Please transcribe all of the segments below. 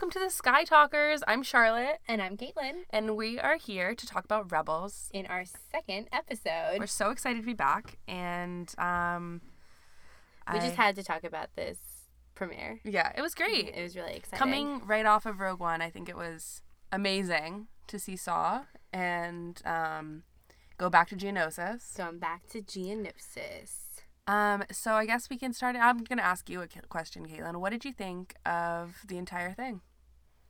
welcome to the Sky Talkers. I'm Charlotte, And I'm Caitlin and we are here to talk about Rebels. in our second episode. We're so excited to be back, and um, we I- just had to talk about this premiere. yeah, it was great. It was really exciting. Coming right off of Rogue One, I think it was amazing to see Saw and um, go back to Geonosis. Going back to Geonosis. Um, so I guess we can start. I'm gonna ask you a question, Caitlin. What did you think of the entire thing?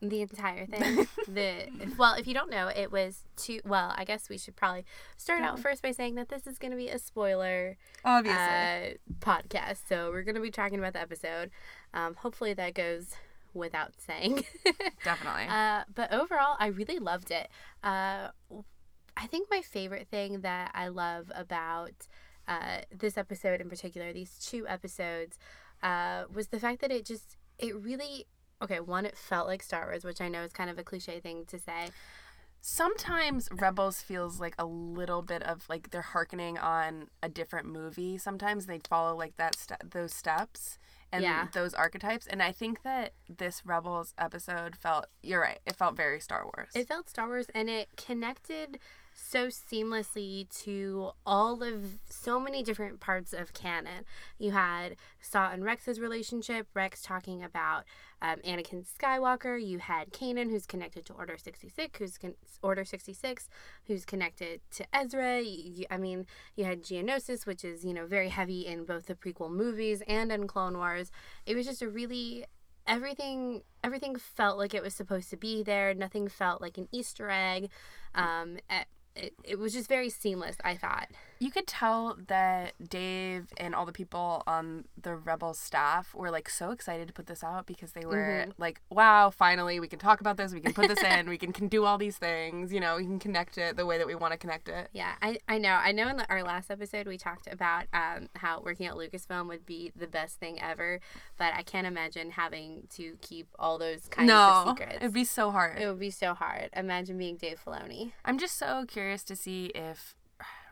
The entire thing. the well, if you don't know, it was two. Well, I guess we should probably start out first by saying that this is going to be a spoiler Obviously. uh, podcast. So we're going to be talking about the episode. Um, hopefully that goes without saying. Definitely. Uh, but overall, I really loved it. Uh, I think my favorite thing that I love about uh, this episode in particular, these two episodes, uh, was the fact that it just, it really, okay, one, it felt like Star Wars, which I know is kind of a cliche thing to say. sometimes rebels feels like a little bit of like they're hearkening on a different movie sometimes they follow like that ste- those steps and Yeah. those archetypes and i think that this rebels episode felt you're right it felt very star wars It felt Star Wars and it connected so seamlessly to all of so many different parts of canon. You had Saw and Rex's relationship, Rex talking about um, Anakin Skywalker. You had Kanan, who's connected to Order 66, who's con- Order 66, who's connected to Ezra. You, I mean, you had Geonosis, which is, you know, very heavy in both the prequel movies and in Clone Wars. It was just a really everything everything felt like it was supposed to be there nothing felt like an easter egg um it, it, it was just very seamless i thought you could tell that dave and all the people on the Rebel staff were like so excited to put this out because they were Mhm. like wow finally we can talk about this we can put this in we can, can do all these things you know we can connect it the way that we want to connect it. Yeah i, I know i know in the, our last episode we talked about um, how working at lucasfilm would be the best thing ever but i can't imagine having to keep all those kinds of no secrets. it'd be so hard. It would be so hard. Imagine being dave filoni. I'm just so curious to see if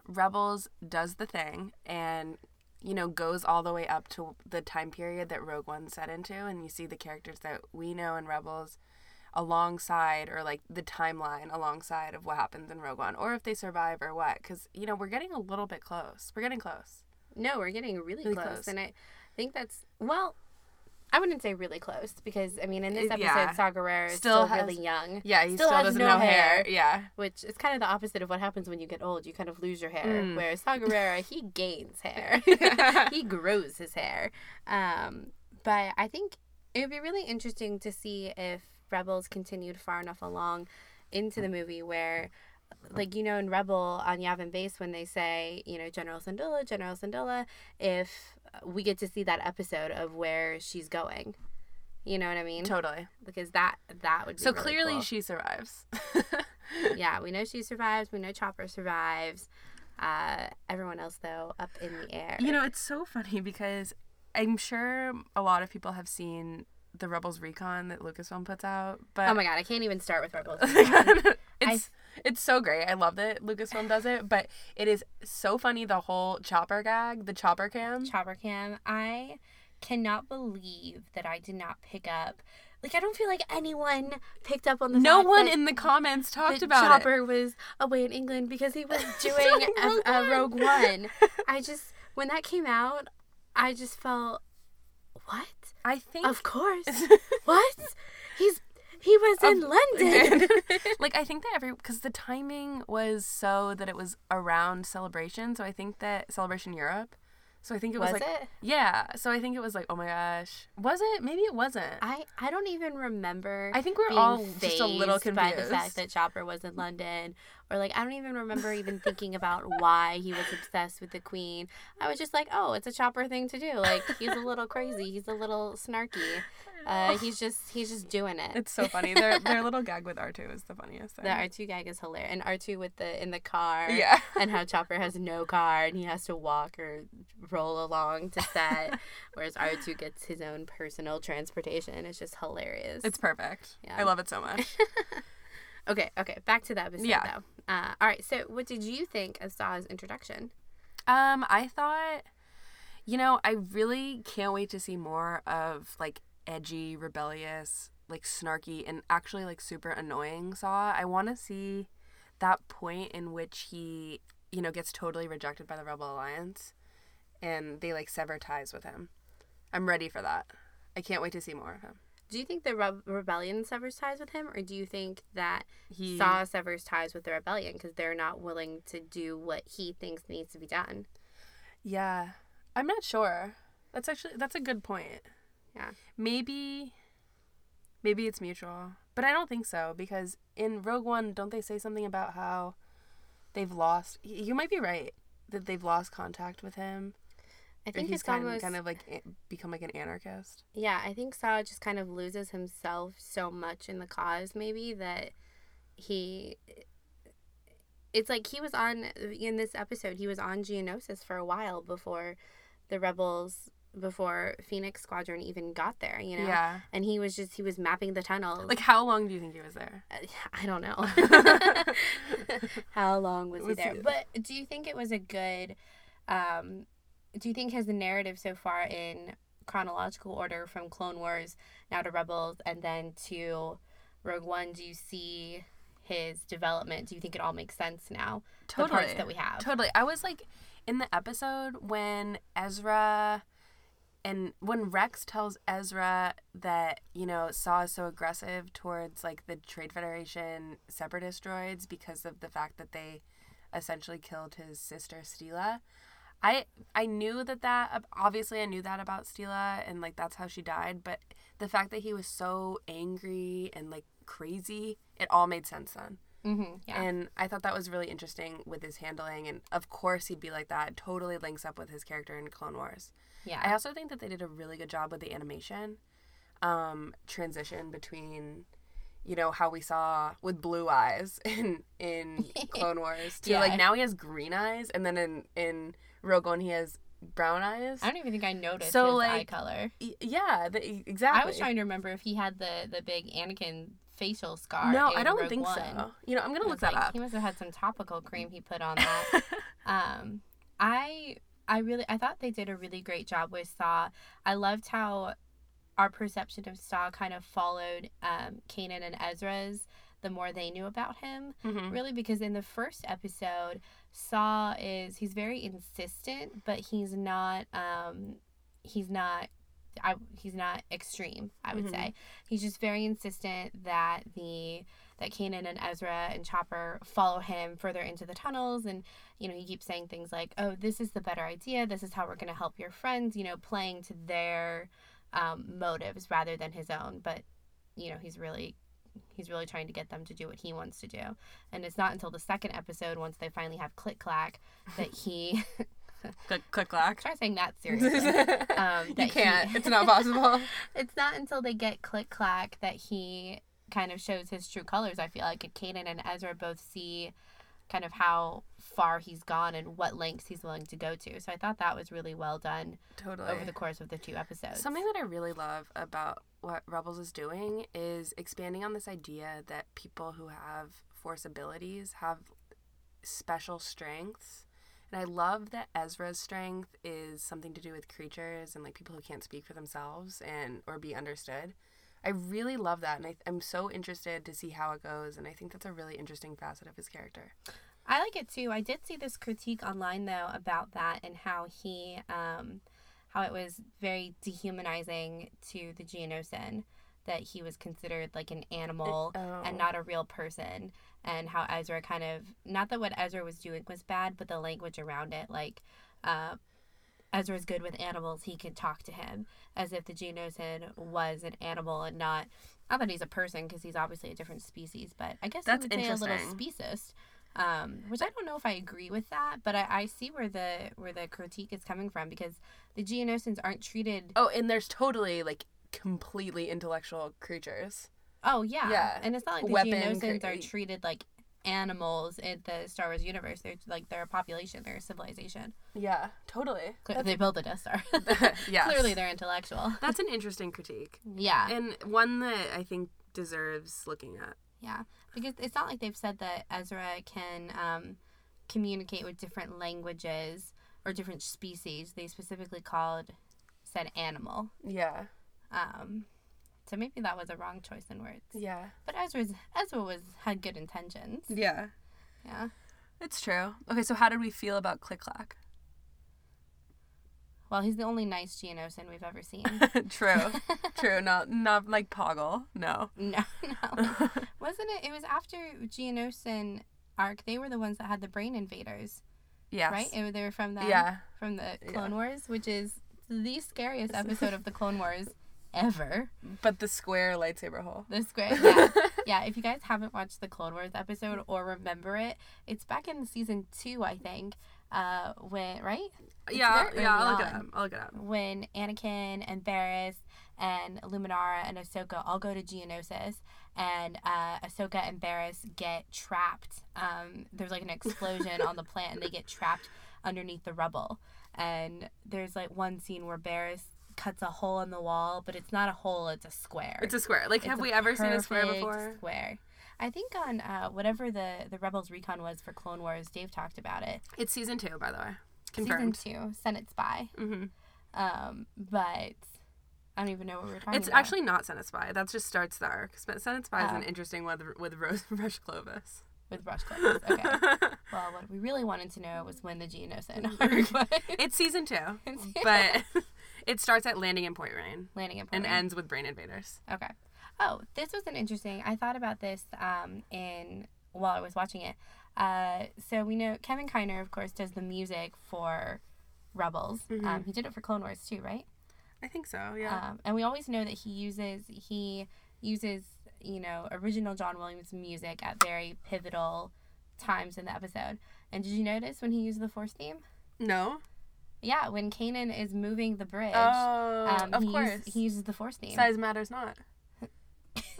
Rebels does the thing and you know goes all the way up to the time period that Rogue One set into and you see the characters that we know in Rebels alongside or like the timeline alongside of what happens in Rogue One or if they survive or what cuz you know we're getting a little bit close. We're getting close. no we're getting really, Really close. close. and i think that's well I wouldn't say really close because I mean in this Uh, episode yeah. Is Still still, has- really young. Yeah, he Still still, has doesn't no know hair. Yeah. which is kind of the opposite of what happens when you get old. You kind of lose your hair. Mm. Whereas Saw Gerrera, he gains hair. he grows his hair. Um, but I think it would be really interesting to see if Rebels continued far enough along into the movie where like you know in Rebel on Yavin Base when they say you know General Syndulla, General Syndulla, if we get to see that episode of where she's going, you know what I mean? Totally. Because that that would be So really clearly cool she survives. yeah, we know she survives. We know Chopper survives. Uh, everyone else, though, up in the air. You know, it's so funny because I'm sure a lot of people have seen the Rebels Recon that Lucasfilm puts out, but oh my god, I can't even start with Rebels. it's it's so great. I love that Lucasfilm does it, but it is so funny the whole chopper gag, the chopper cam. Chopper Cam. I cannot believe that I did not pick up. Like, I don't feel like anyone picked up on the no one that, in the comments talked about Chopper was away in England because he was doing Rogue a, a. Rogue One. I just when that came out, I just felt what? I think Of course. what? He's he was in London. like I think that every because the timing was so that it was around celebration, so I think that celebration Europe. So I think it was, Was like it? yeah. So I think it was like oh my gosh, was it? Maybe it wasn't. I I don't even remember. I think we're being all just a little confused by the fact that Chopper was in London, or like I don't even remember even thinking about why he was obsessed with the Queen. I was just like, oh, it's a Chopper thing to do. Like he's a little crazy. He's a little snarky. Uh, he's just he's just doing it. It's so funny. Their their little gag with R two is the funniest thing. the R two gag is hilarious, and R two with the in the car. yeah. and how Chopper has no car and he has to walk or roll along to set, whereas R2 gets his own personal transportation. It's just hilarious. It's perfect. Yeah. I love it so much. okay, okay, back to the episode Yeah. though. Uh, all right, so what did you think of Saw's introduction? Um, I thought, you know, I really can't wait to see more of like edgy, rebellious like snarky and actually like super annoying Saw. I want to see that point in which he, you know, gets totally rejected by the Rebel Alliance and they like sever ties with him. I'm ready for that. I can't wait to see more of him. Do you think the Re- rebellion severs ties with him, or do you think that He Saw severs ties with the rebellion because they're not willing to do what he thinks needs to be done? Yeah. I'm not sure. That's actually that's a good point. Yeah. Maybe maybe it's mutual. But I don't think so because in Rogue One don't they say something about how they've lost you might be right that they've lost contact with him. I think he's kind, almost kind of like become like an anarchist. yeah. I think Saw just kind of loses himself so much in the cause, maybe that he. It's like he was on in this episode. He was on Geonosis for a while before the rebels, before Phoenix Squadron even got there. You know, Yeah. and he was just he was mapping the tunnel. Like how long do you think he was there? I don't know. How long was, Was he there? he- But do you think it was a good um do you think has the narrative so far in chronological order from Clone Wars now to Rebels and then to Rogue One, do you see his development? Do you think it all makes sense now? The parts Totally. that we have. Totally. I was like in the episode when Ezra and when Rex tells Ezra that, you know, Saw is so aggressive towards like the Trade Federation separatist droids because of the fact that they essentially killed his sister Steela. I I knew that that obviously I knew that about Steela and like that's how she died, but the fact that he was so angry and like crazy, it all made sense then. Mm-hmm. Yeah. And I thought that was really interesting with his handling. And of course, he'd be like that. Totally links up with his character in Clone Wars. Yeah. I also think that they did a really good job with the animation um, transition between, you know, how we saw with blue eyes in in Clone Wars to Yeah. like now he has green eyes, and then in in Rogue One he has brown eyes. I don't even think I noticed So, his eye color. Y- yeah, the, exactly. I was trying to remember if he had the the big Anakin facial scar. No, I don't Rogue think One. so. You know, I'm gonna look that like, up. He must have had some topical cream he put on that. um, I I really I thought they did a really great job with Saw. I loved how our perception of Saw kind of followed um, Kanan and Ezra's the more they knew about him. Mhm. Really, because in the first episode, Saw is he's very insistent, but he's not um, he's not. I, he's not extreme, I would Mhm. say. He's just very insistent that the that Kanan and Ezra and Chopper follow him further into the tunnels and you know, he keeps saying things like, "Oh, this is the better idea. This is how we're going to help your friends," you know, playing to their um, motives rather than his own, but you know, he's really he's really trying to get them to do what he wants to do. And it's not until the second episode once they finally have click clack that he Click, click, clack. try saying that seriously. Um, you that he- can't. It's not possible. it's not until they get click clack that he kind of shows his true colors. I feel like Kanan and Ezra both see kind of how far he's gone and what lengths he's willing to go to. So I thought that was really well done totally. over the course of the two episodes. Something that I really love about what Rebels is doing is expanding on this idea that people who have force abilities have special strengths. And I love that Ezra's strength is something to do with creatures and like people who can't speak for themselves and or be understood. I really love that and I, I'm so interested to see how it goes and I think that's a really interesting facet of his character. I like it too. I did see this critique online though about that and how he, um, how it was very dehumanizing to the Geonosian that he was considered like an animal Oh. and not a real person, and how Ezra kind of not that what Ezra was doing was bad, but the language around it, like. Uh, Ezra's good with animals. He can talk to him as if the Geonosian was an animal and not. Not that he's a person because he's obviously a different species, but I guess That's would say a little speciest um, which I don't know if I agree with that, but I, I see where the where the critique is coming from because the Geonosians aren't treated. Oh, and there's totally like completely intellectual creatures. Oh yeah, Yeah. and it's not like the Weapon Geonosians cre- are treated like animals in the Star Wars universe. They're like they're a population, they're a civilization. Yeah, totally. Cle- They built a Death Star. yeah. Clearly, they're intellectual. That's an interesting critique. Yeah, And one that I think deserves looking at. yeah, because it's not like they've said that Ezra can um, communicate with different languages or different species. They specifically called said animal. Yeah. um, So maybe that was a wrong choice in words. Yeah. But Ezra's Ezra was had good intentions. Yeah. Yeah. It's true. Okay, so how did we feel about Click Clack? Well, he's the only nice Geonosian we've ever seen. true. true. Not not like Poggle. No. no, no. Wasn't it? It was after Geonosian arc. They were the ones that had the brain invaders, Yes. right? It, they were from that. Yeah. From the Yeah. Clone Wars, which is the scariest episode of the Clone Wars ever. But the square lightsaber hole. The square. Yeah. yeah. If you guys haven't watched the Clone Wars episode or remember it, it's back in season two, I think. Uh, when right? It's yeah, yeah, I'll look it up. I'll look it up. when Anakin and Barris and Luminara and Ahsoka all go to Geonosis, and uh, Ahsoka and Barris get trapped. Um, there's like an explosion on the planet, and they get trapped underneath the rubble. And there's like one scene where Barris cuts a hole in the wall, but it's not a hole; it's a square. It's a square. Like, It's have we ever seen a square before? Square. I think on uh, whatever the the Rebels recon was for Clone Wars, Dave talked about it. It's season two, by the way. Confirmed. Season two, Senate Spy. hmm Um, but I don't even know what we're talking It's about. actually not Senate Spy. That just starts the arc. Senate Spy is Oh. an interesting one with, with Rose Rush Clovis. with brush Clovis, Okay. well, what we really wanted to know was when the Geonosian arc was. it's season two, but it starts at landing in Point Rain landing in Point Rain. and ends with Brain Invaders. Okay. Oh, this was an interesting. I thought about this um, in while I was watching it. Uh, so we know Kevin Kiner, of course, does the music for Rebels. Mm-hmm. Um, he did it for Clone Wars too, right? I think so. Yeah. Um, and we always know that he uses he uses you know original John Williams music at very pivotal times in the episode. And did you notice when he used the Force theme? no. Yeah, when Kanan is moving the bridge, Oh, um, of he, course. Uses, he uses the Force theme. Size matters not.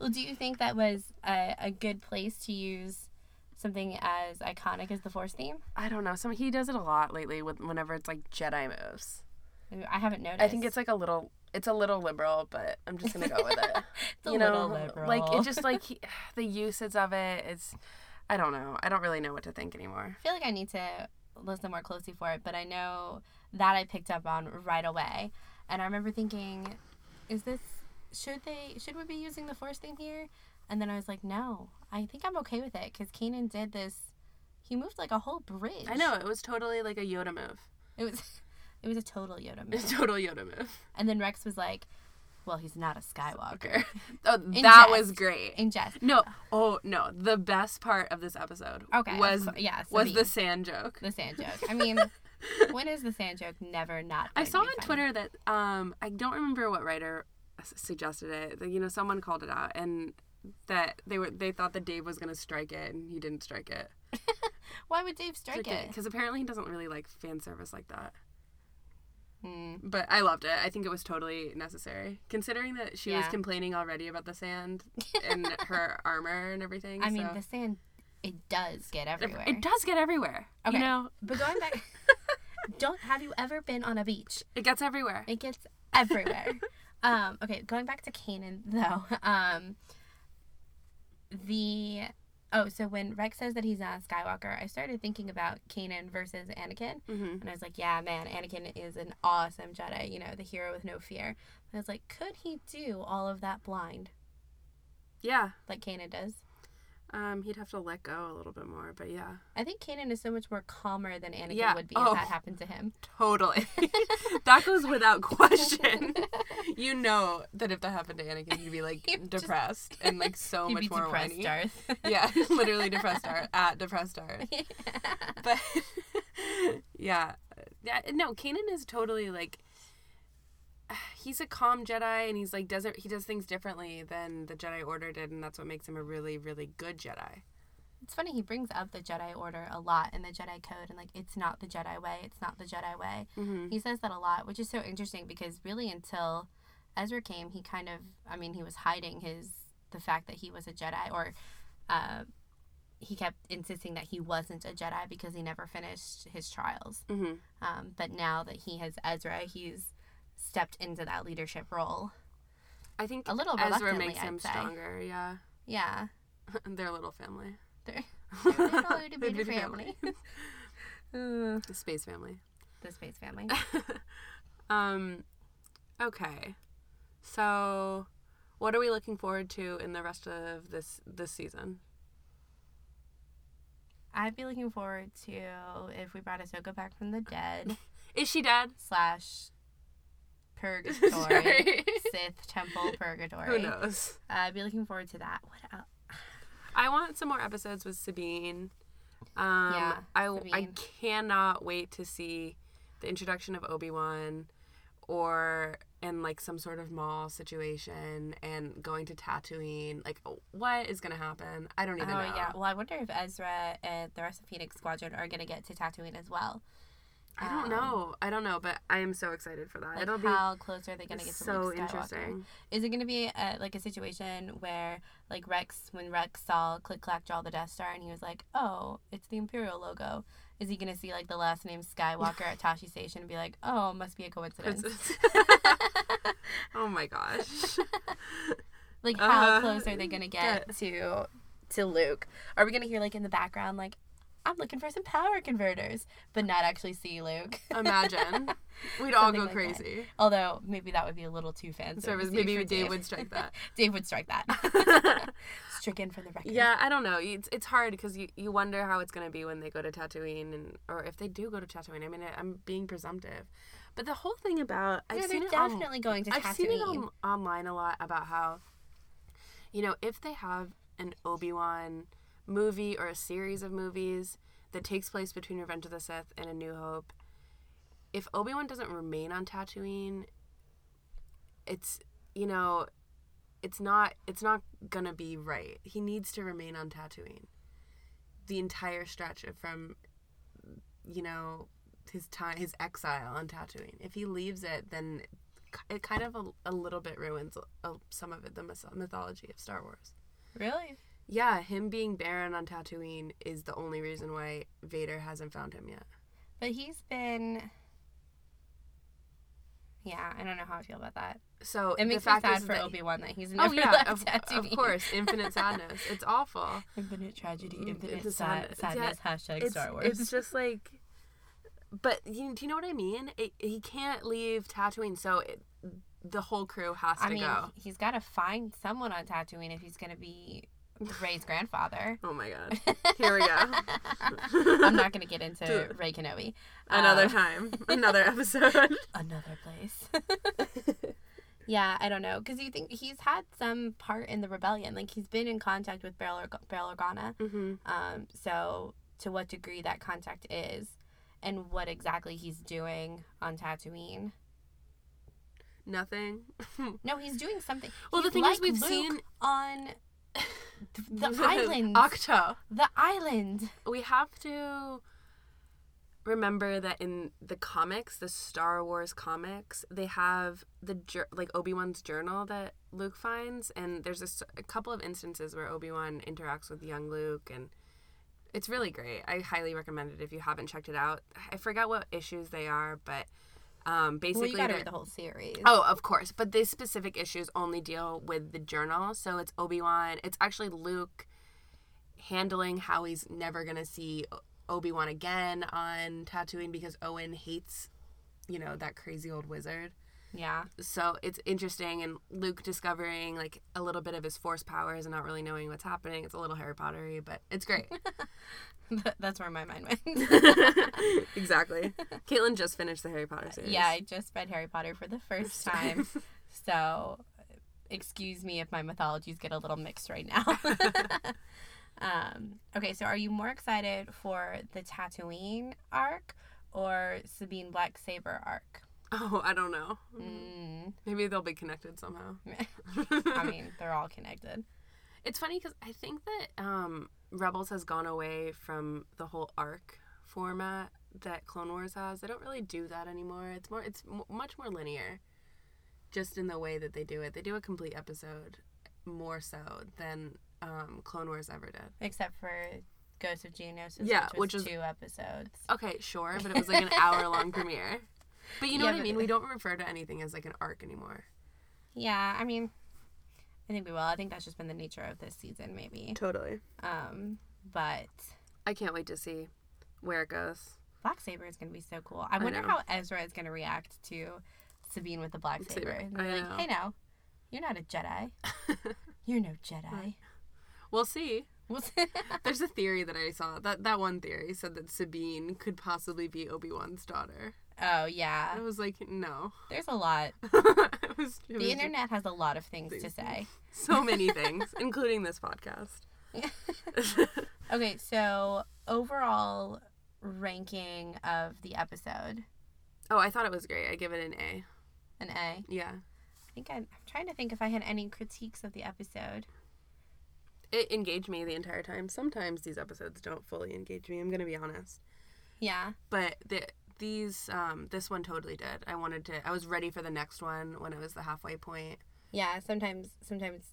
well, do you think that was a, a good place to use something as iconic as the Force theme? I don't know. Some he does it a lot lately with whenever it's like Jedi moves. I haven't noticed. I think it's like a little it's a little liberal, but I'm just gonna go with it. It's a you know, liberal. like it just like he, the uses of it. It's I don't know. I don't really know what to think anymore. I feel like I need to listen more closely for it, but I know that I picked up on right away. And I remember thinking, is this should they should we be using the force thing here? And then I was like, no, I think I'm okay with it because Kanan did this. He moved like a whole bridge. I know it was totally like a Yoda move. it was. It was a total Yoda move. a total Yoda move. And then Rex was like, "Well, he's not a Skywalker." Oh, In that jest. was great. In jest. No, oh no. The best part of this episode Okay. was yeah. was the sand joke. the sand joke. I mean, when is the sand joke never not? I saw on funny? Twitter that um I don't remember what writer suggested it. You know, someone called it out and that they were they thought that Dave was gonna strike it and he didn't strike it. Why would Dave strike it? because apparently he doesn't really like fan service like that. Hmm. But I loved it. I think it was totally necessary, considering that she was complaining already about the sand and her armor and everything. I mean, the sand, it does get everywhere. it does get everywhere. Okay. You know, But going back, don't have you ever been on a beach? it gets everywhere. It gets everywhere. um, okay, going back to Kanan though. Um, the oh, so when Rex says that he's not a Skywalker, I started thinking about Kanan versus Anakin, hmm and I was like, yeah, man, Anakin is an awesome Jedi. You know, the hero with no fear. And I was like, could he do all of that blind Yeah, like Kanan does? Um, he'd have to let go a little bit more, but yeah, I think Kanan is so much more calmer than Anakin Yeah. would be Oh. if that happened to him. totally. that goes without question. you know that if that happened to Anakin, he'd be like He'd just- depressed and like so much more depressed, whiny. Darth. Yeah, literally depressed art at depressed art. But yeah, yeah. No, Kanan is totally like he's a calm Jedi, and he's like doesn't he does things differently than the Jedi Order did, and that's what makes him a really really good Jedi. It's funny he brings up the Jedi Order a lot in the Jedi Code, and like it's not the Jedi way, it's not the Jedi way. Mm-hmm. He says that a lot, which is so interesting because really until Ezra came, he kind of, I mean, he was hiding his the fact that he was a Jedi, or uh, he kept insisting that he wasn't a Jedi because he never finished his trials. Mm-hmm. Um, but now that he has Ezra, he's stepped into that leadership role I think a little Ezra makes him I'd say. stronger. Yeah, Yeah, their little family, they're, they're a little itty bitty Bitty family. the space family. the space family. um, okay. So, what are we looking forward to in the rest of this this season? I'd be looking forward to if we brought Ahsoka back from the dead Is she dead? slash purgatory Sith temple Purgatory. Who knows? Uh, I'd be looking forward to that. What else? I want some more episodes with Sabine. Um, Yeah, I I cannot wait to see the introduction of Obi Wan, or in like some sort of mall situation and going to Tatooine. Like, what is gonna happen? I don't even Oh know. yeah. Well, I wonder if Ezra and the rest of Phoenix Squadron are gonna get to Tatooine as well. I don't Um, know. I don't know, but I am so excited for that. Like It'll be how close are they gonna get to so Luke Skywalker? interesting. Is it gonna be a, like a situation where like Rex, when Rex saw Click Clack draw the Death Star, and he was like, "Oh, it's the Imperial logo." Is he gonna see like the last name Skywalker at Tosche Station and be like, "Oh, must be a coincidence"? oh my gosh. like how Uh, close are they gonna get get- to to Luke? Are we gonna hear like in the background like, "I'm looking for some power converters," but not actually see Luke? Imagine. We'd all go like that. crazy. Although maybe that would be a little too fan Service. Maybe for Dave would strike that. Dave would strike that. Stricken from the record. Yeah, I don't know. It's it's hard because you, you wonder how it's gonna be when they go to Tatooine and or if they do go to Tatooine. I mean, I, I'm being presumptive, but the whole thing about I've seen they're it on- definitely going to I've Tatooine. seen it on, online a lot about how, you know, if they have an Obi Wan movie or a series of movies that takes place between Revenge of the Sith and A New Hope, if Obi Wan doesn't remain on Tatooine, it's you know, it's not it's not gonna be right. He needs to remain on Tatooine. The entire stretch of from, you know, his time his exile on Tatooine. If he leaves it, then it kind of a, a little bit ruins uh, some of it, the myth- mythology of Star Wars. Really? Yeah, him being barren on Tatooine is the only reason why Vader hasn't found him yet. But he's been. Yeah, I don't know how I feel about that. So It makes the me fact sad for that- Obi Wan that he's Oh yeah, left of, of course, infinite sadness. It's awful. Infinite tragedy, Mm, infinite it's sad- sad- sadness. Hashtag It's, Star Wars. it's just like, but you, do you know what I mean? It, he can't leave Tatooine, so it, the whole crew has to I mean, go. he's got to find someone on Tatooine if he's going to be Rey's grandfather. Oh my god, here we go. I'm not going to get into Rey Kenobi. Another Um, time, another episode. another place. yeah, I don't know because you think he's had some part in the rebellion. Like he's been in contact with Bail, Org- Bail Organa. hmm Um, so to what degree that contact is, and what exactly he's doing on Tatooine. Nothing. No, he's doing something. Well, the He's thing is, we've Luke seen on the island. Ahch-To. the island. We have to remember that in the comics, the Star Wars comics, they have the like Obi Wan's journal that Luke finds, and there's a couple of instances where Obi Wan interacts with young Luke, and it's really great. I highly recommend it if you haven't checked it out. I forgot what issues they are, but um, basically, Well, you got read the whole series. Oh, of course. But these specific issues only deal with the journal. So it's Obi Wan. It's actually Luke handling how he's never going to see Obi Wan again on Tatooine because Owen hates, you know, that crazy old wizard. Yeah. So it's interesting. And Luke discovering like a little bit of his force powers and not really knowing what's happening. It's a little Harry Pottery, but it's great. That's where my mind went. exactly. Caitlin just finished the Harry Potter series. yeah, I just read Harry Potter for the first time. so, excuse me if my mythologies get a little mixed right now. um, okay, so are you more excited for the Tatooine arc or Sabine Black Saber arc? Oh, I don't know. Mm, Maybe they'll be connected somehow. I mean, they're all connected. It's funny because I think that um, Rebels has gone away from the whole arc format that Clone Wars has. They don't really do that anymore. It's more, it's m- much more linear, just in the way that they do it. They do a complete episode more so than um, Clone Wars ever did. Except for Ghost of Geonosis, Yeah, which was which is- two episodes. Okay, sure, but it was like an hour long premiere. But you know Yeah, what I mean. We don't refer to anything as like an arc anymore. Yeah, I mean, I think we will. I think that's just been the nature of this season, maybe. Totally. Um, but I can't wait to see where it goes. Black Saber is going to be so cool. I I wonder know. how Ezra is going to react to Sabine with the Black Saber. Saber. And I they're like, know. hey now, You're not a Jedi. You're no Jedi. We'll see. We'll see. There's a theory that I saw. That that one theory said that Sabine could possibly be Obi Wan's daughter. Oh yeah. I was like, no. There's a lot. it was, it The was internet has a lot of things to say. so many things, including this podcast. Okay, so overall ranking of the episode, oh, I thought it was great. I give it an A. an A. Yeah. I think I, I'm trying to think if I had any critiques of the episode. It engaged me the entire time. Sometimes these episodes don't fully engage me. I'm gonna be honest, Yeah. but the these um this one totally did. I wanted to. I was ready for the next one when it was the halfway point. Yeah, sometimes sometimes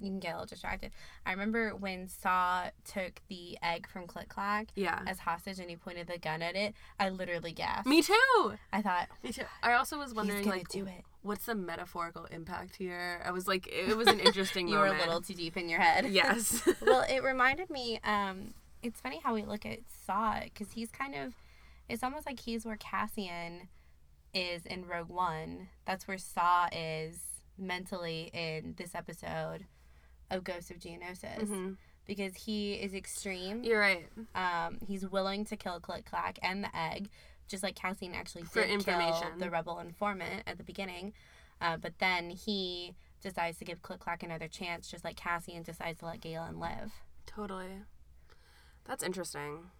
you can get a little distracted. I remember when Saw took the egg from Click Clack Yeah. as hostage and he pointed the gun at it. I literally gasped. Me too. I thought Me too. I also was wondering like what's the metaphorical impact here? I was like it was an interesting You were a little too deep in your head. Yes. well, it reminded me. Um, it's funny how we look at Saw because he's kind of. It's almost like he's where Cassian is in Rogue One. That's where Saw is mentally in this episode of Ghost of Geonosis Mhm. because he is extreme. You're right. Um, he's willing to kill Click Clack and the egg, just like Cassian actually For did kill the rebel informant at the beginning. Uh, but then he decides to give Click Clack another chance, just like Cassian decides to let Galen live. Totally. That's interesting.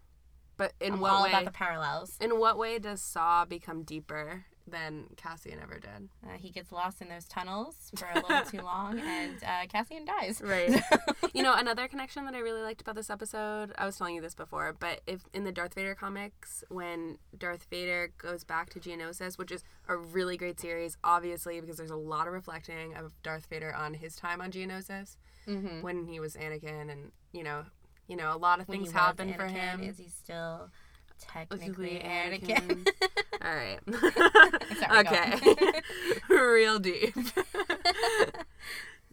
But in I'm what all way? about the parallels. in what way does Saw become deeper than Cassian ever did? Uh, he gets lost in those tunnels for a little too long, and uh, Cassian dies. Right. you know, another connection that I really liked about this episode, I was telling you this before, but if in the Darth Vader comics, when Darth Vader goes back to Geonosis, which is a really great series, obviously, because there's a lot of reflecting of Darth Vader on his time on Geonosis mm-hmm. when he was Anakin and, you know, you know, a lot of When things happen for him. Is he still Technically technically Anakin? All right. Okay. Real deep.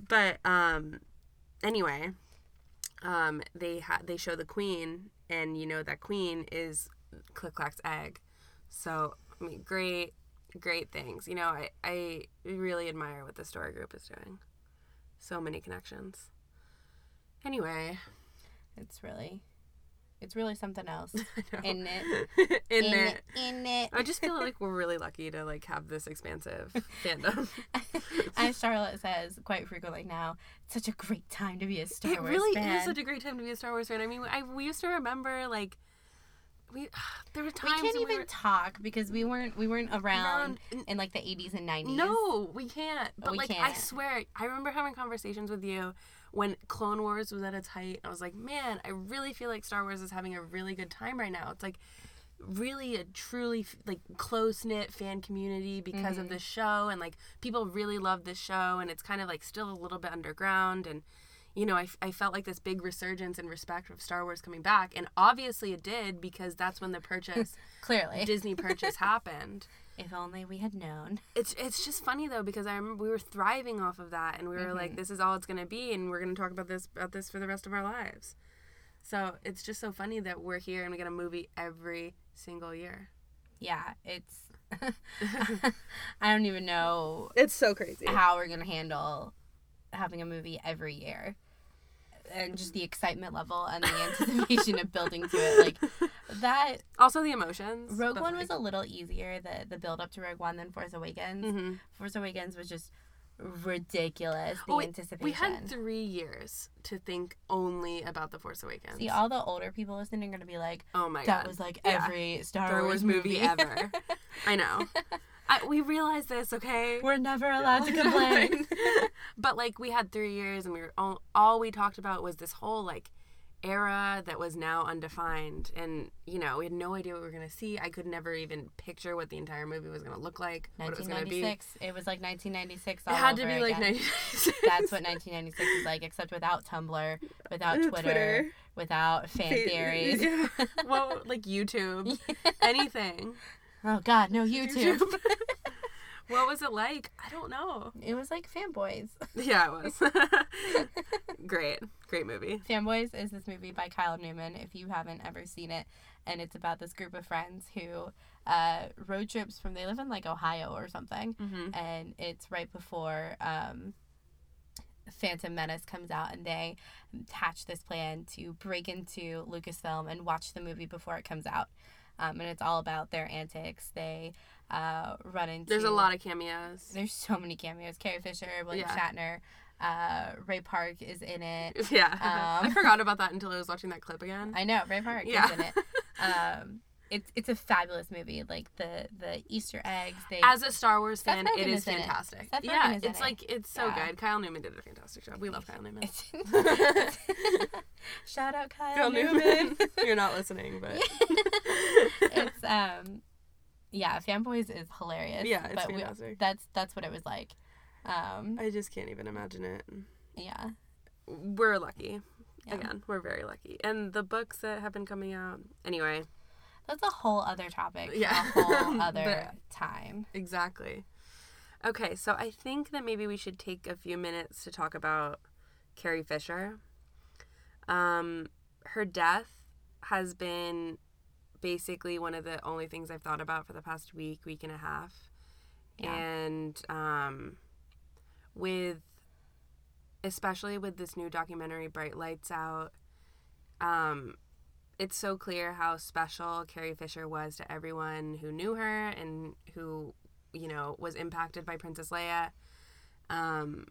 but um anyway, um they ha- they show the queen and you know that queen is Click Clack's egg. So, I mean, great great things. You know, I I really admire what the story group is doing. So many connections. Anyway, it's really, it's really something else. In it. in, in it. In it. I just feel like we're really lucky to like have this expansive fandom. As Charlotte says quite frequently now, it's such a great time to be a Star Wars. it Wars really fan. is such a great time to be a Star Wars fan. I mean, I we used to remember like we there were times we can't even we were, talk because we weren't we weren't around around. in like the 80s and 90s. No, we can't. But We like I can't. swear, I remember having conversations with you when Clone Wars was at its height. I was like, man, I really feel like Star Wars is having a really good time right now. It's like really a truly like close knit fan community because of Mhm. this show and like people really love this show and it's kind of like still a little bit underground and you know I, I felt like this big resurgence and respect of star wars coming back and obviously it did because that's when the purchase Clearly. disney purchase happened if only we had known. it's it's just funny though because I remember we were thriving off of that and we were like Mhm. this is all it's gonna be and we're gonna talk about this about this for the rest of our lives. So it's just so funny that we're here and we get a movie every single year. Yeah, it's. I don't even know It's so crazy. how we're gonna handle having a movie every year, and just the excitement level and the anticipation of building to it. Like that, Also the emotions. Rogue One like- was a little easier the the build up to Rogue One than Force Awakens. Mhm. Force Awakens was just ridiculous. The Oh, anticipation. We had three years to think only about the Force Awakens. See, all the older people listening are gonna be like, oh my "That god. That was like Yeah. every Star, Star Wars, Wars movie ever. I know. I, we realize this, okay? We're never allowed to complain. but like we had three years and we were all, all we talked about was this whole like era that was now undefined and you know we had no idea what we were going to see i could never even picture what the entire movie was going to look like what it was going to be it 1996. It was like 1996. All had to be like again. 1996 That's what 1996 is like, except without Tumblr, without mm, Twitter, without fan Fa- theories. yeah. well like youtube anything Oh God, no YouTube. What was it like? I don't know. It was like Fanboys. Yeah, it was. Great. Great movie. Fanboys is this movie by Kyle Newman, if you haven't ever seen it. And it's about this group of friends who uh, road trips from, they live in like Ohio or something. Mm-hmm. And it's right before um, Phantom Menace comes out, and they hatch this plan to break into Lucasfilm and watch the movie before it comes out. Um, and it's all about their antics. They uh, run into. There's a lot of cameos. There's so many cameos. Carrie Fisher, William Yeah. Shatner, uh, Ray Park is in it. Yeah. Um, I forgot about that until I was watching that clip again. I know Ray Park Yeah. is in it. Um, it's it's a fabulous movie. Like the the Easter eggs. They As a Star Wars fan, Rogen it is is it. fantastic. Seth yeah, is it's it. like it's so Yeah. good. Kyle Newman did a fantastic job. We love Kyle Newman. Shout out Kyle, Kyle Newman. Newman. You're not listening, but it's um, yeah, Fanboys is hilarious. Yeah, it's but we- fantastic. that's that's what it was like. Um, I just can't even imagine it. yeah, We're lucky. Yeah. Again, we're very lucky. And the books that have been coming out. Anyway, that's a whole other topic. Yeah. a whole other time. exactly. Okay, so I think that maybe we should take a few minutes to talk about Carrie Fisher. Um, her death has been basically one of the only things I've thought about for the past week, week and a half. Yeah. And um, with, especially with this new documentary, Bright Lights Out, um, it's so clear how special Carrie Fisher was to everyone who knew her and who, you know, was impacted by Princess Leia. Um,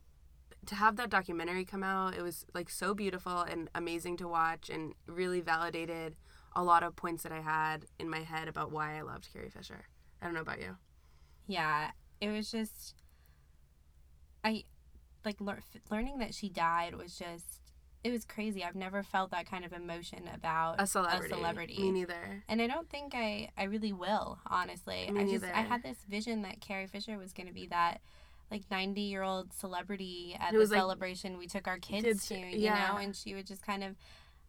to have that documentary come out, it was like so beautiful and amazing to watch and really validated a lot of points that I had in my head about why I loved Carrie Fisher. I don't know about you. Yeah, it was just I like lear- learning that she died was just it was crazy. I've never felt that kind of emotion about A celebrity. celebrity. Me neither. And I don't think I, I really will, honestly. Me I just I had this vision that Carrie Fisher was going to be that like 90 year old celebrity at the like, celebration we took our kids, to- you yeah. know, and she would just kind of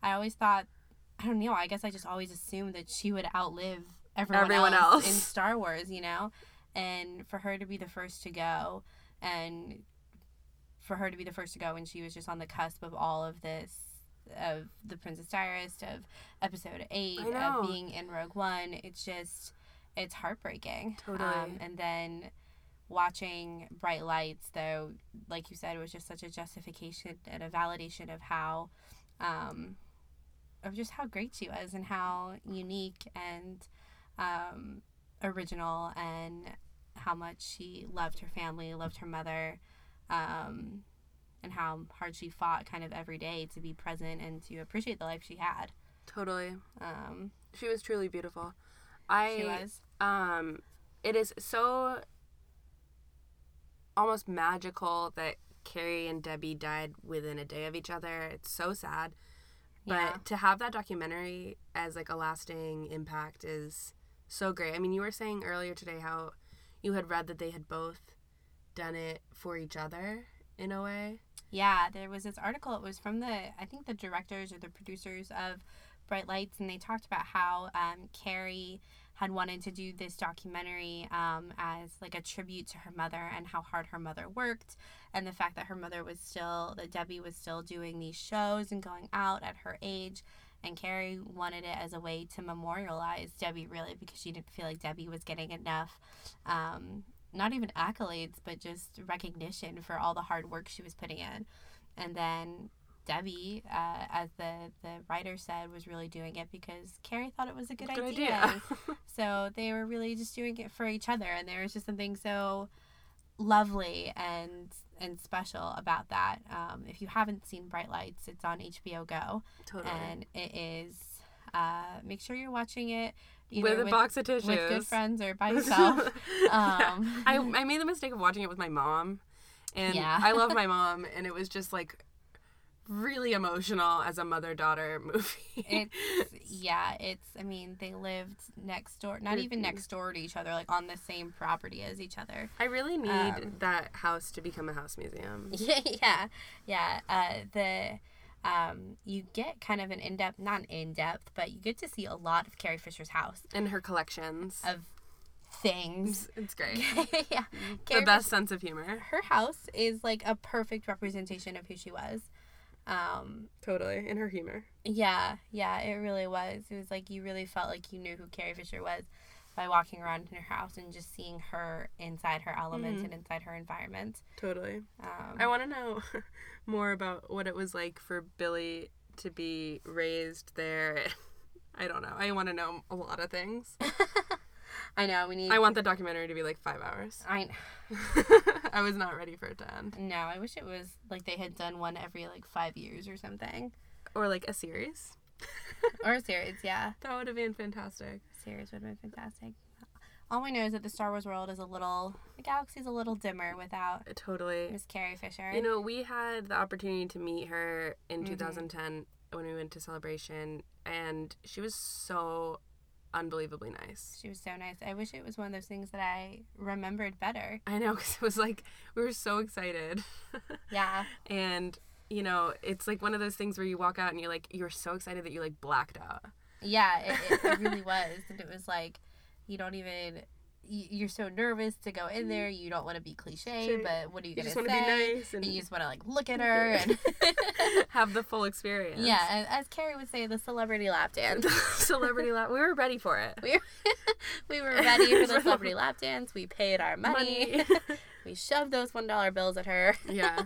I always thought I don't know, I guess I just always assumed that she would outlive everyone, Everyone else, else. in Star Wars, you know? And for her to be the first to go and for her to be the first to go when she was just on the cusp of all of this of the Princess Diarist of episode 8 of being in Rogue One it's just it's heartbreaking Totally. um, and then watching Bright Lights though like you said it was just such a justification and a validation of how um of just how great she was and how unique and um original and how much she loved her family loved her mother um and how hard she fought kind of every day to be present and to appreciate the life she had. Totally. Um, She was truly beautiful. I she was. um it is so almost magical that Carrie and Debbie died within a day of each other. It's so sad. But Yeah. to have that documentary as like a lasting impact is so great. I mean, you were saying earlier today how you had read that they had both done it for each other in a way. Yeah, there was this article. It was from the, I think the directors or the producers of Bright Lights, and they talked about how um, Carrie had wanted to do this documentary um, as like a tribute to her mother and how hard her mother worked, and the fact that her mother was still, that Debbie was still doing these shows and going out at her age. And Carrie wanted it as a way to memorialize Debbie, really, because she didn't feel like Debbie was getting enough um, not even accolades, but just recognition for all the hard work she was putting in. And then Debbie, uh, as the, the writer said, was really doing it because Carrie thought it was a good, Good idea. idea. so they were really just doing it for each other, and there was just something so lovely and and special about that. Um, if you haven't seen Bright Lights, it's on HBO Go, totally. and it is. Uh, make sure you're watching it with a box of tissues. with good friends or by yourself. Yeah. Um, I, I made the mistake of watching it with my mom. And Yeah. I love my mom. And it was just like really emotional as a mother daughter movie. it's yeah it's i mean they lived next door not even next door to each other like on the same property as each other I really need Um, that house to become a house museum. yeah yeah yeah uh the um you get kind of an in-depth not an in-depth but you get to see a lot of carrie fisher's house And her collections. of things. It's great. yeah. the Carrie best sense of humor. her house is like a perfect representation of who she was. Um, Totally. In her humor. yeah, yeah, it really was. It was like you really felt like you knew who Carrie Fisher was by walking around in her house and just seeing her inside her elements Mhm. and inside her environment. Totally. Um, I want to know more about what it was like for Billy to be raised there. I don't know. I want to know a lot of things. I know we need. I want the documentary to be like five hours. I I was not ready for it to end. no. I wish it was like they had done one every like five years or something, Or like a series. or a series. Yeah, That would have been fantastic. series would have been fantastic. All we know is that the Star Wars world is a little, the galaxy's a little dimmer without Totally. Miss Carrie Fisher. You know, we had the opportunity to meet her in Mhm. 2010 when we went to Celebration, and she was so unbelievably nice. She was so nice. I wish it was one of those things that I remembered better. I know, because it was like, we were so excited. Yeah. and, you know, it's like one of those things where you walk out and you're like, you're so excited that you like blacked out. Yeah, it, it, it really was. And it was like, you don't even, you're so nervous to go in there. You don't want to be cliche, Sure. but what are you, You going just to want say? to be nice and And you just want to like look at her. And have the full experience. yeah, and as Carrie would say, the celebrity lap dance. Celebrity lap. We were ready for it. We, were, we were ready for the celebrity lap dance. We paid our money. we shoved those $1 bills at her. yeah.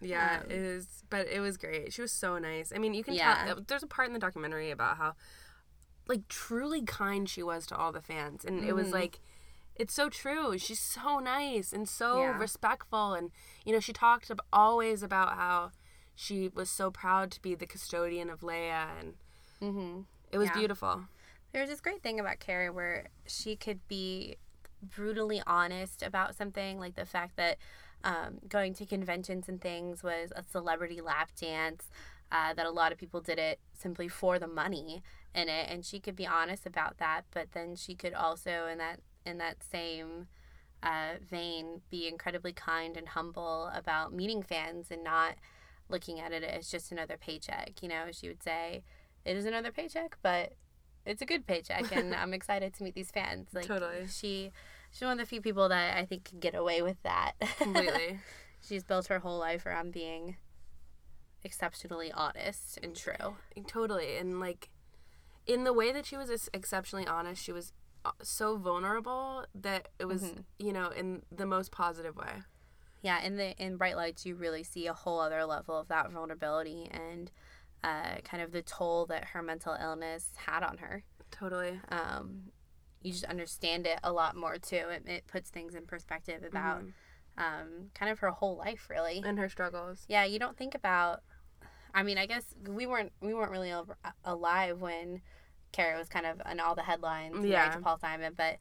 Yeah, Um, it is, but it was great. She was so nice. I mean, you can Yeah. tell. There's a part in the documentary about how, like, truly kind she was to all the fans, and it was Mhm. like, it's so true. She's so nice and so Yeah. respectful, and you know, she talked ab- always about how she was so proud to be the custodian of Leia, and Mm-hmm. it was Yeah. beautiful. There's this great thing about Carrie where she could be brutally honest about something, like the fact that um, going to conventions and things was a celebrity lap dance, uh, that a lot of people did it simply for the money in it, and she could be honest about that. But then she could also, in that in that same uh, vein, be incredibly kind and humble about meeting fans and not looking at it as just another paycheck. You know, she would say, "It is another paycheck, but." It's a good paycheck, and I'm excited to meet these fans. Like Totally. she, she's one of the few people that I think can get away with that. Completely. She's built her whole life around being exceptionally honest and true. Totally. And like in the way that she was exceptionally honest, she was uh, so vulnerable that it was, Mhm. you know, in the most positive way. Yeah, in the in bright lights, you really see a whole other level of that vulnerability and uh, kind of the toll that her mental illness had on her. Totally. Um, you just understand it a lot more too. It, it puts things in perspective about Mhm. um, kind of her whole life, really. And her struggles. Yeah, you don't think about. I mean, I guess we weren't we weren't really al- alive when Carrie was kind of in all the headlines, Yeah. to Paul Simon. But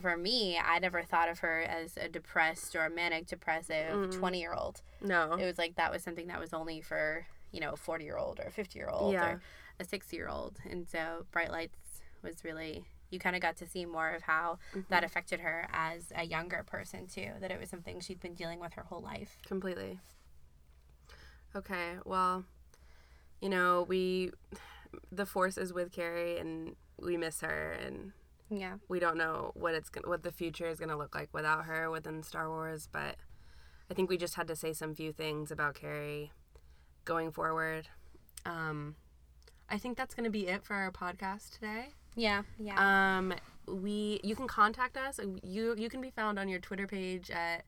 for me, I never thought of her as a depressed or manic depressive Mm. twenty year old. No. It was like that was something that was only for you know a forty year old or a fifty year old Yeah. or a sixty year old. And so Bright Lights was really you kind of got to see more of how Mhm. that affected her as a younger person too. That it was something she'd been dealing with her whole life. Completely. Okay, well, you know, we the force is with Carrie and we miss her and Yeah. we don't know what it's gonna, what the future is going to look like without her within Star Wars, but I think we just had to say some few things about Carrie going forward. Um I think that's going to be it for our podcast today. Yeah. Yeah. Um we you can contact us. You you can be found on your Twitter page at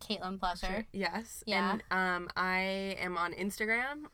Caitlin Plusher. Yes. Yeah. And um, I am on Instagram.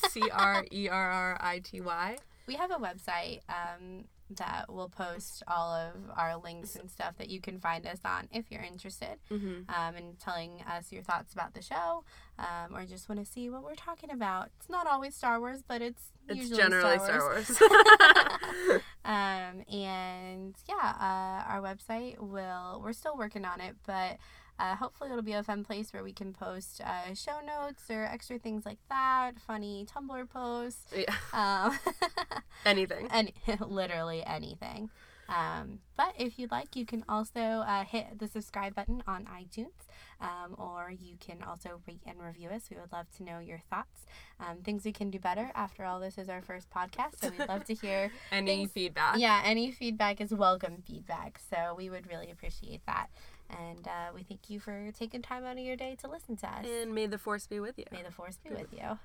C R E R R I T Y. We have a website um, that will post all of our links and stuff that you can find us on if you're interested Mm-hmm. um, in telling us your thoughts about the show um, or just want to see what we're talking about. It's not always Star Wars, but it's, It's usually generally Star Wars. Star Wars. um, and yeah, uh, our website will, we're still working on it, but uh, hopefully it'll be a fun place where we can post uh, show notes or extra things like that, funny Tumblr posts. yeah. Um, Anything. and literally anything. Um, but if you'd like, you can also uh, hit the subscribe button on iTunes, um, or you can also rate and review us. We would love to know your thoughts, um, things we can do better. After all, this is our first podcast, so we'd love to hear Any things- feedback? Yeah, any feedback is welcome feedback. So we would really appreciate that. And uh, we thank you for taking time out of your day to listen to us. And may the force be with you. May the force be with you.